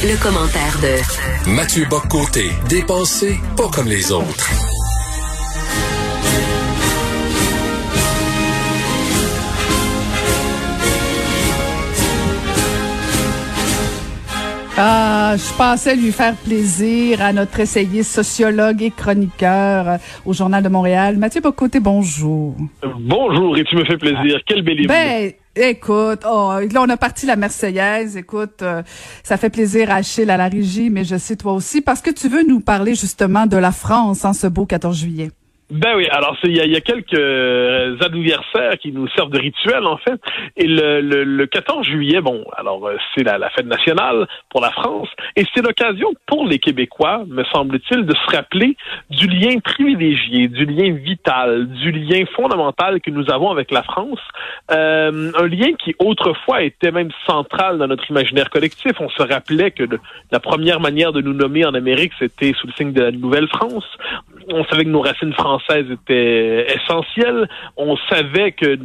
Le, commentaire de Mathieu Boccoté, dépensé pas comme les autres. Ah, je pensais lui faire plaisir à notre essayiste sociologue et chroniqueur euh, au Journal de Montréal. Mathieu Bocoté, bonjour. Bonjour, et tu me fais plaisir. Quel bel Ben, écoute, oh, là, on a parti la Marseillaise. Écoute, euh, ça fait plaisir à Achille, à la régie, mais je sais toi aussi, parce que tu veux nous parler justement de la France en ce beau 14 juillet. Ben oui, alors il y a, y a, quelques euh, anniversaires qui nous servent de rituel en fait. Et le, le, 14 juillet, bon, alors euh, c'est la, la, fête nationale pour la France et c'est l'occasion pour les Québécois, me semble-t-il, de se rappeler du lien privilégié, du lien vital, du lien fondamental que nous avons avec la France. Euh, un lien qui autrefois était même central dans notre imaginaire collectif. On se rappelait que la première manière de nous nommer en Amérique, c'était sous le signe de la Nouvelle-France. On savait que nos racines françaises française était essentielle. On savait que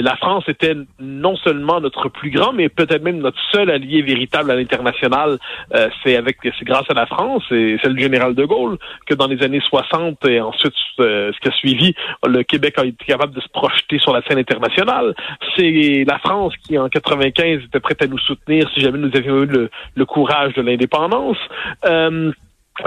la France était non seulement notre plus grand, mais peut-être même notre seul allié véritable à l'international. Euh, c'est avec, c'est grâce à la France et c'est le général de Gaulle que dans les années 60 et ensuite euh, ce qui a suivi, le Québec a été capable de se projeter sur la scène internationale. C'est la France qui en 95 était prête à nous soutenir si jamais nous avions eu le, courage de l'indépendance. Euh,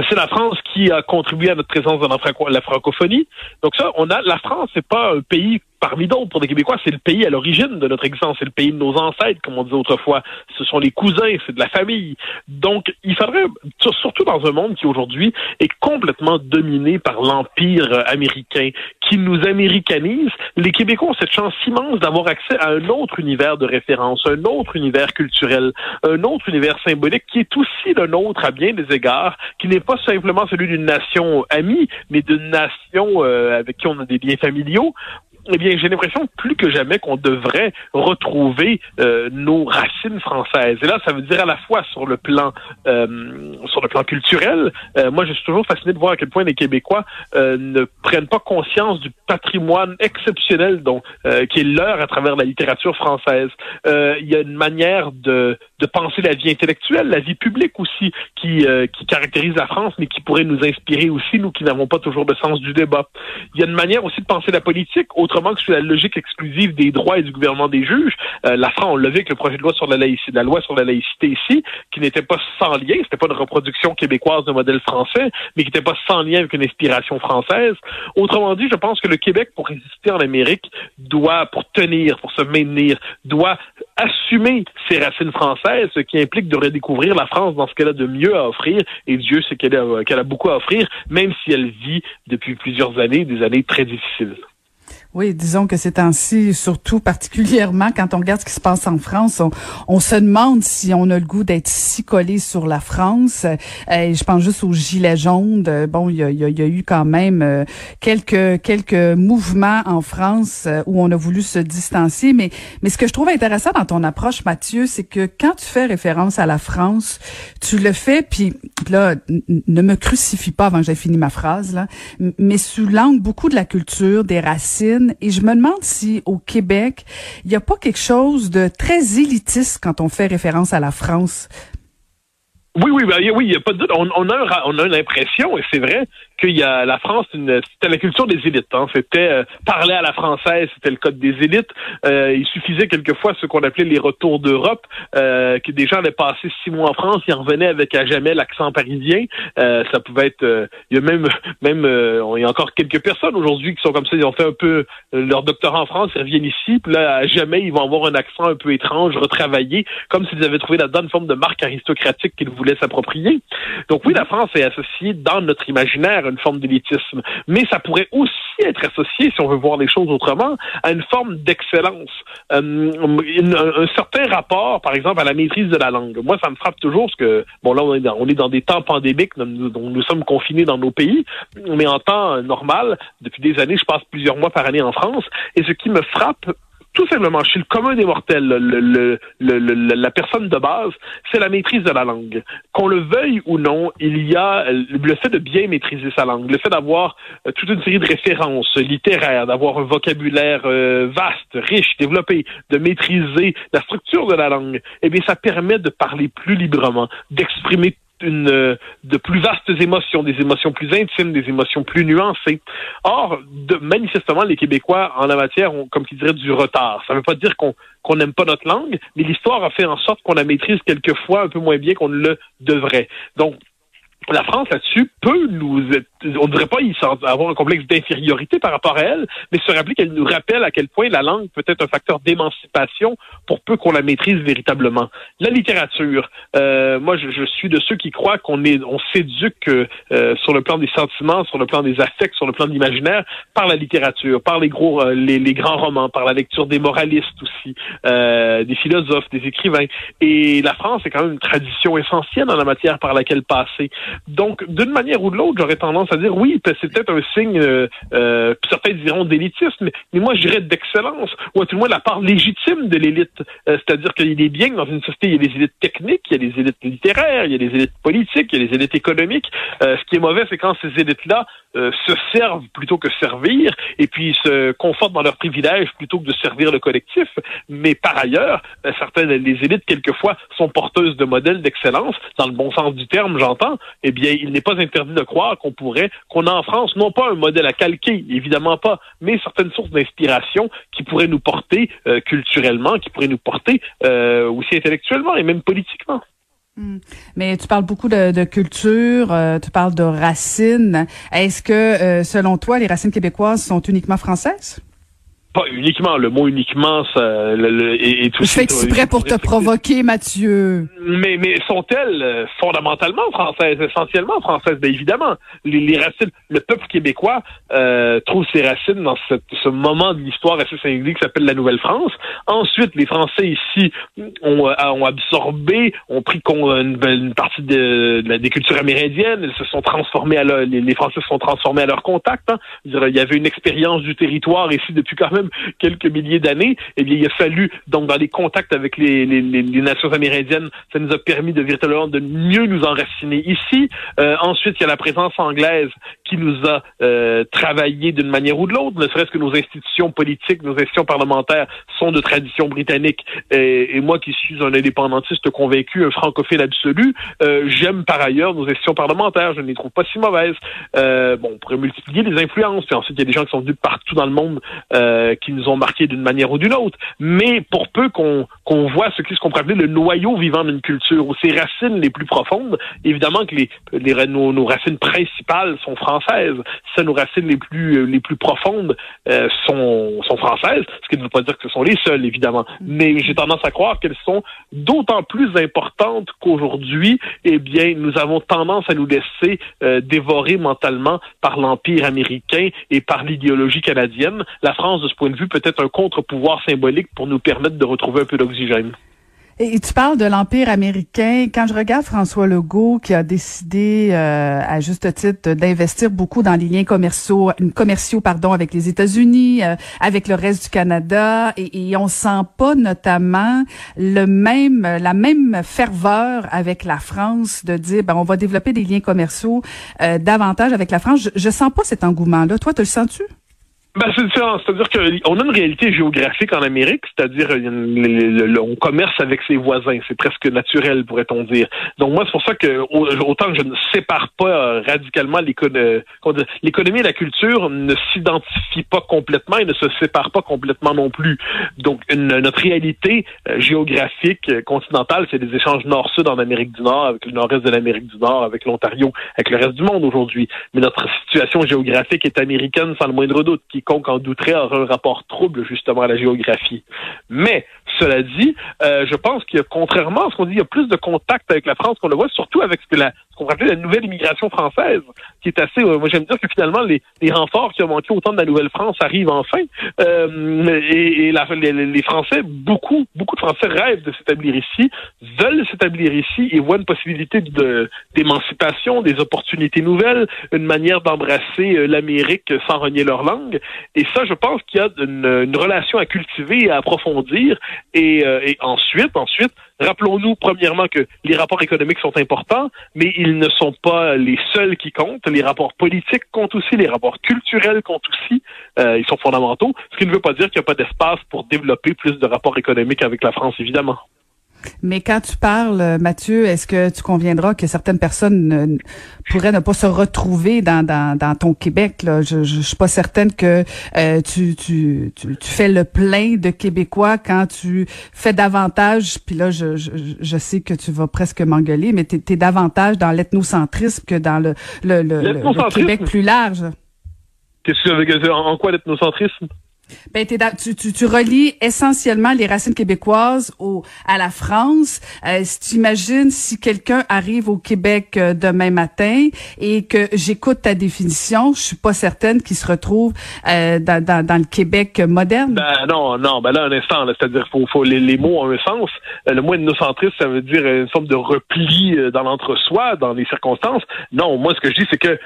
c'est la France qui a contribué à notre présence dans la francophonie. Donc ça, on a la France, c'est pas un pays parmi d'autres pour des Québécois, c'est le pays à l'origine de notre existence, c'est le pays de nos ancêtres, comme on disait autrefois. Ce sont les cousins, c'est de la famille. Donc, il faudrait, surtout dans un monde qui aujourd'hui est complètement dominé par l'empire américain, qui nous américanise, les Québécois ont cette chance immense d'avoir accès à un autre univers de référence, un autre univers culturel, un autre univers symbolique qui est aussi le nôtre à bien des égards, qui n'est pas simplement celui d'une nation amie, mais d'une nation euh, avec qui on a des liens familiaux eh bien, j'ai l'impression plus que jamais qu'on devrait retrouver euh, nos racines françaises. Et là, ça veut dire à la fois sur le plan euh, sur le plan culturel. Euh, moi, je suis toujours fasciné de voir à quel point les Québécois ne prennent pas conscience du patrimoine exceptionnel dont qui est leur à travers la littérature française. Il y a une manière de de penser la vie intellectuelle, la vie publique aussi, qui qui caractérise la France, mais qui pourrait nous inspirer aussi, nous qui n'avons pas toujours le sens du débat. Il y a une manière aussi de penser la politique autrement que sur la logique exclusive des droits et du gouvernement des juges. Euh, la France, on l'a vu avec le projet de loi sur la laïcité, la loi sur la laïcité ici, qui n'était pas sans lien, c'était pas une reproduction québécoise d'un modèle français, mais qui n'était pas sans lien avec une inspiration française. Autrement dit, je pense que le Québec, pour résister en Amérique, doit, pour tenir, pour se maintenir, doit assumer ses racines françaises, ce qui implique de redécouvrir la France dans ce qu'elle a de mieux à offrir. Et Dieu sait qu'elle a beaucoup à offrir, même si elle vit depuis plusieurs années des années très difficiles. Oui, disons que c'est ainsi, surtout particulièrement quand on regarde ce qui se passe en France, on, se demande si on a le goût d'être si collé sur la France. Euh, je pense juste aux gilets jaunes. Bon, il y a, y a, eu quand même euh, quelques quelques mouvements en France euh, où on a voulu se distancier. Mais mais ce que je trouve intéressant dans ton approche, Mathieu, c'est que quand tu fais référence à la France, tu le fais. Puis là, ne me crucifie pas avant que j'aie fini ma phrase là, mais sous l'angle beaucoup de la culture, des racines et je me demande si au Québec, il n'y a pas quelque chose de très élitiste quand on fait référence à la France. Oui, oui, ben, oui, il y a pas de doute. On a, on a l'impression, et c'est vrai, qu'il y a la France, c'était la culture des élites. Hein. C'était euh, parler à la française, c'était le code des élites. Euh, il suffisait quelquefois ce qu'on appelait les retours d'Europe, euh, que des gens allaient passer six mois en France, ils revenaient avec à jamais l'accent parisien. Euh, ça pouvait être, il y a même, même, il y a encore quelques personnes aujourd'hui qui sont comme ça, ils ont fait un peu leur doctorat en France, ils reviennent ici, puis là à jamais ils vont avoir un accent un peu étrange, retravaillé, comme s'ils avaient trouvé là-dedans forme de marque aristocratique qu'ils voulaient s'approprier. Donc oui, la France est associée dans notre imaginaire une forme d'élitisme. Mais ça pourrait aussi être associé, si on veut voir les choses autrement, à une forme d'excellence. Euh, un certain rapport, par exemple, à la maîtrise de la langue. Moi, ça me frappe toujours parce que, bon, là, on est dans, des temps pandémiques, dont nous, nous sommes confinés dans nos pays, mais en temps normal, depuis des années, je passe plusieurs mois par année en France, et ce qui me frappe tout simplement chez le commun des mortels, le, la personne de base, c'est la maîtrise de la langue. Qu'on le veuille ou non, il y a le fait de bien maîtriser sa langue, le fait d'avoir euh, toute une série de références littéraires, d'avoir un vocabulaire euh, vaste, riche, développé, de maîtriser la structure de la langue, eh bien, ça permet de parler plus librement, d'exprimer une, euh, de plus vastes émotions, des émotions plus intimes, des émotions plus nuancées. Or, de, manifestement, les Québécois, en la matière, ont, comme tu dirais, du retard. Ça ne veut pas dire qu'on qu'on n'aime pas notre langue, mais l'histoire a fait en sorte qu'on la maîtrise quelquefois un peu moins bien qu'on ne le devrait. Donc, la France là-dessus peut nous, on ne dirait pas avoir un complexe d'infériorité par rapport à elle, mais se rappeler qu'elle nous rappelle à quel point la langue peut être un facteur d'émancipation pour peu qu'on la maîtrise véritablement. La littérature, euh, moi je, suis de ceux qui croient qu'on est, on s'éduque euh, sur le plan des sentiments, sur le plan des affects, sur le plan de l'imaginaire par la littérature, par les gros, euh, les, les, grands romans, par la lecture des moralistes aussi, des philosophes, des écrivains. Et la France est quand même une tradition essentielle en la matière par laquelle passer. Donc, d'une manière ou de l'autre, j'aurais tendance à dire oui, c'est peut-être un signe, euh, euh, certains diront d'élitisme, mais moi je dirais d'excellence, ou à tout le moins la part légitime de l'élite. Euh, c'est-à-dire qu'il est bien que dans une société, il y a des élites techniques, il y a des élites littéraires, il y a des élites politiques, il y a des élites économiques. ce qui est mauvais, c'est quand ces élites-là se servent plutôt que servir, et puis se confortent dans leurs privilèges plutôt que de servir le collectif. Mais par ailleurs, certaines des élites, quelquefois, sont porteuses de modèles d'excellence, dans le bon sens du terme, j'entends, eh bien, il n'est pas interdit de croire qu'on pourrait, qu'on a en France, non pas un modèle à calquer, évidemment pas, mais certaines sources d'inspiration qui pourraient nous porter euh, culturellement, qui pourraient nous porter euh, aussi intellectuellement et même politiquement. Hmm. Mais tu parles beaucoup de, culture, euh, tu parles de racines. Est-ce que, selon toi, les racines québécoises sont uniquement françaises? pas uniquement, le mot uniquement, ça, le, et, tout Je fais exprès pour te provoquer, Mathieu. Mais, mais sont-elles euh, fondamentalement françaises, essentiellement françaises? Bien évidemment, les, racines, le peuple québécois euh, trouve ses racines dans ce moment de l'histoire assez singulier qui s'appelle la Nouvelle-France. Ensuite, les Français ici ont, euh, ont absorbé, ont pris une, une partie de, des cultures amérindiennes, elles se sont transformées à leur, les, Français se sont transformés à leur contact. Hein. Il y avait une expérience du territoire ici depuis quand même quelques milliers d'années, eh bien, il a fallu, donc, dans les contacts avec les, les, les, nations amérindiennes, nous a permis de véritablement de mieux nous enraciner ici. Euh, ensuite, il y a la présence anglaise qui nous a euh, travaillé d'une manière ou de l'autre, ne serait-ce que nos institutions politiques, nos institutions parlementaires sont de tradition britannique. Et, moi qui suis un indépendantiste convaincu, un francophile absolu, euh, j'aime par ailleurs nos institutions parlementaires, je ne les trouve pas si mauvaises. Euh, bon, on pourrait multiplier les influences, puis ensuite il y a des gens qui sont venus partout dans le monde qui nous ont marqués d'une manière ou d'une autre. Mais pour peu qu'on qu'on voit ce qu'on pourrait appeler le noyau vivant d'une culture, ou ses racines les plus profondes, évidemment que les, les nos, nos, racines principales sont françaises. Ça, nos racines les plus euh, les plus profondes euh, sont, sont françaises, ce qui ne veut pas dire que ce sont les seules, évidemment. Mais j'ai tendance à croire qu'elles sont d'autant plus importantes qu'aujourd'hui, eh bien, nous avons tendance à nous laisser dévorer mentalement par l'Empire américain et par l'idéologie canadienne. La France, de ce point de vue, peut-être un contre-pouvoir symbolique pour nous permettre de retrouver un peu d'oxygène. Et tu parles de l'Empire américain. Quand je regarde François Legault, qui a décidé, euh, à juste titre, d'investir beaucoup dans les liens commerciaux, commerciaux pardon, avec les États-Unis, euh, avec le reste du Canada, et, et, on sent pas notamment le même, la même ferveur avec la France de dire, ben, on va développer des liens commerciaux euh, davantage avec la France. Je, je sens pas cet engouement-là. Toi, te le sens-tu? Ben, c'est ça. C'est-à-dire qu'on a une réalité géographique en Amérique, c'est-à-dire on commerce avec ses voisins. C'est presque naturel, pourrait-on dire. Donc moi, c'est pour ça que autant que je ne sépare pas euh, radicalement euh, l'économie et la culture ne s'identifient pas complètement et ne se séparent pas complètement non plus. Donc notre réalité euh, géographique continentale, c'est des échanges nord-sud en Amérique du Nord, avec le nord-est de l'Amérique du Nord, avec l'Ontario, avec le reste du monde aujourd'hui. Mais notre situation géographique est américaine sans le moindre doute quiconque en douterait aura un rapport trouble justement à la géographie. Mais cela dit, euh, je pense que contrairement à ce qu'on dit, il y a plus de contact avec la France qu'on le voit, surtout avec ce que la, qu'on appelle la nouvelle immigration française, qui est assez. Euh, moi, j'aime dire que finalement, les, les, renforts qui ont manqué autant de la Nouvelle-France arrivent enfin. Euh, et, et la, les, les, Français, beaucoup, beaucoup de Français rêvent de s'établir ici, veulent s'établir ici et voient une possibilité de d'émancipation, des opportunités nouvelles, une manière d'embrasser euh, l'Amérique sans renier leur langue. Et ça, je pense qu'il y a une, relation à cultiver et à approfondir. Et, euh, et ensuite, ensuite, rappelons-nous premièrement que les rapports économiques sont importants, mais ils ne sont pas les seuls qui comptent. Les rapports politiques comptent aussi, les rapports culturels comptent aussi. Euh, ils sont fondamentaux. Ce qui ne veut pas dire qu'il n'y a pas d'espace pour développer plus de rapports économiques avec la France, évidemment. Mais quand tu parles, Mathieu, est-ce que tu conviendras que certaines personnes pourraient ne pas se retrouver dans, dans, dans ton Québec? Là? Je, je, suis pas certaine que euh, tu, tu, tu, tu, fais le plein de Québécois quand tu fais davantage, puis là, je, je, je sais que tu vas presque m'engueuler, mais tu es, davantage dans l'ethnocentrisme que dans le, le, le, le Québec plus large. Qu'est-ce que en quoi l'ethnocentrisme? Ben, tu, tu, tu, relis essentiellement les racines québécoises au, à la France. Euh, si tu imagines si quelqu'un arrive au Québec euh, demain matin et que j'écoute ta définition, je suis pas certaine qu'il se retrouve euh, dans, dans, dans, le Québec moderne. Ben non, non, ben là un instant, c'est-à-dire faut, faut les, les, mots ont un sens. Euh, le mot ethnocentrisme, ça veut dire une forme de repli euh, dans l'entre-soi, dans les circonstances. Non, moi ce que je dis, c'est que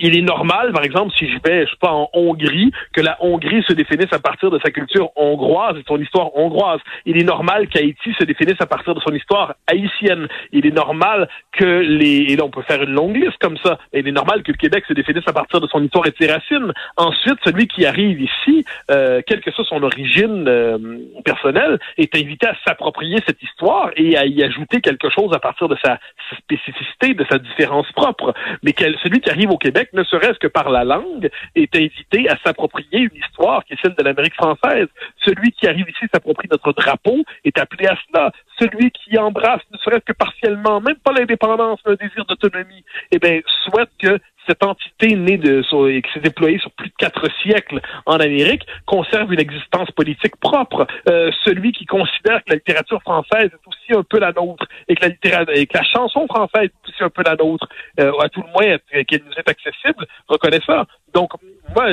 il est normal, par exemple, si je vais, je sais pas, en Hongrie, que la Hongrie se définisse à partir de sa culture hongroise et son histoire hongroise. Il est normal qu'Haïti se définisse à partir de son histoire haïtienne. Il est normal que les... Et là, on peut faire une longue liste comme ça. il est normal que le Québec se définisse à partir de son histoire et de ses racines. Ensuite, celui qui arrive ici, euh, quelle que soit son origine euh, personnelle, est invité à s'approprier cette histoire et à y ajouter quelque chose à partir de sa spécificité, de sa différence propre. Mais celui qui arrive au Québec, ne serait-ce que par la langue, est invité à s'approprier une histoire qui est celle de l'Amérique française. Celui qui arrive ici s'approprie notre drapeau est appelé à cela. Celui qui embrasse, ne serait-ce que partiellement, même pas l'indépendance, mais un désir d'autonomie, eh bien, souhaite que cette entité née de et qui s'est déployée sur plus de quatre siècles en Amérique conserve une existence politique propre. Euh, celui qui considère que la littérature française est aussi un peu la nôtre et que la littérature et que la chanson française est aussi un peu la nôtre, euh, à tout le moins qu'elle nous est accessible, reconnaît ça. Donc, moi,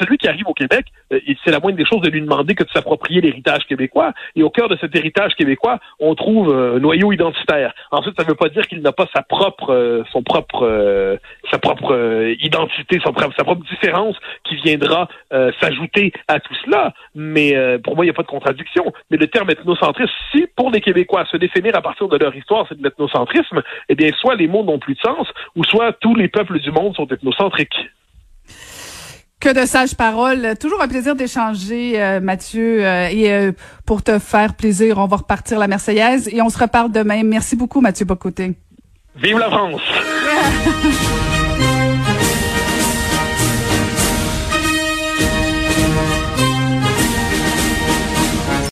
celui qui arrive au Québec, euh, c'est la moindre des choses de lui demander que de s'approprier l'héritage québécois. Et au cœur de cet héritage québécois, on trouve euh, un noyau identitaire. Ensuite, ça ne veut pas dire qu'il n'a pas sa propre, euh, son propre, sa propre identité, propre, sa propre différence qui viendra s'ajouter à tout cela. Mais pour moi, il n'y a pas de contradiction. Mais le terme ethnocentrisme, si pour les Québécois se définir à partir de leur histoire, c'est de l'ethnocentrisme, eh bien, soit les mots n'ont plus de sens, ou soit tous les peuples du monde sont ethnocentriques. Que de sages paroles. Toujours un plaisir d'échanger, euh, Mathieu. Euh, et euh, pour te faire plaisir, on va repartir la Marseillaise et on se reparle demain. Merci beaucoup, Mathieu Bocoté. Vive la France!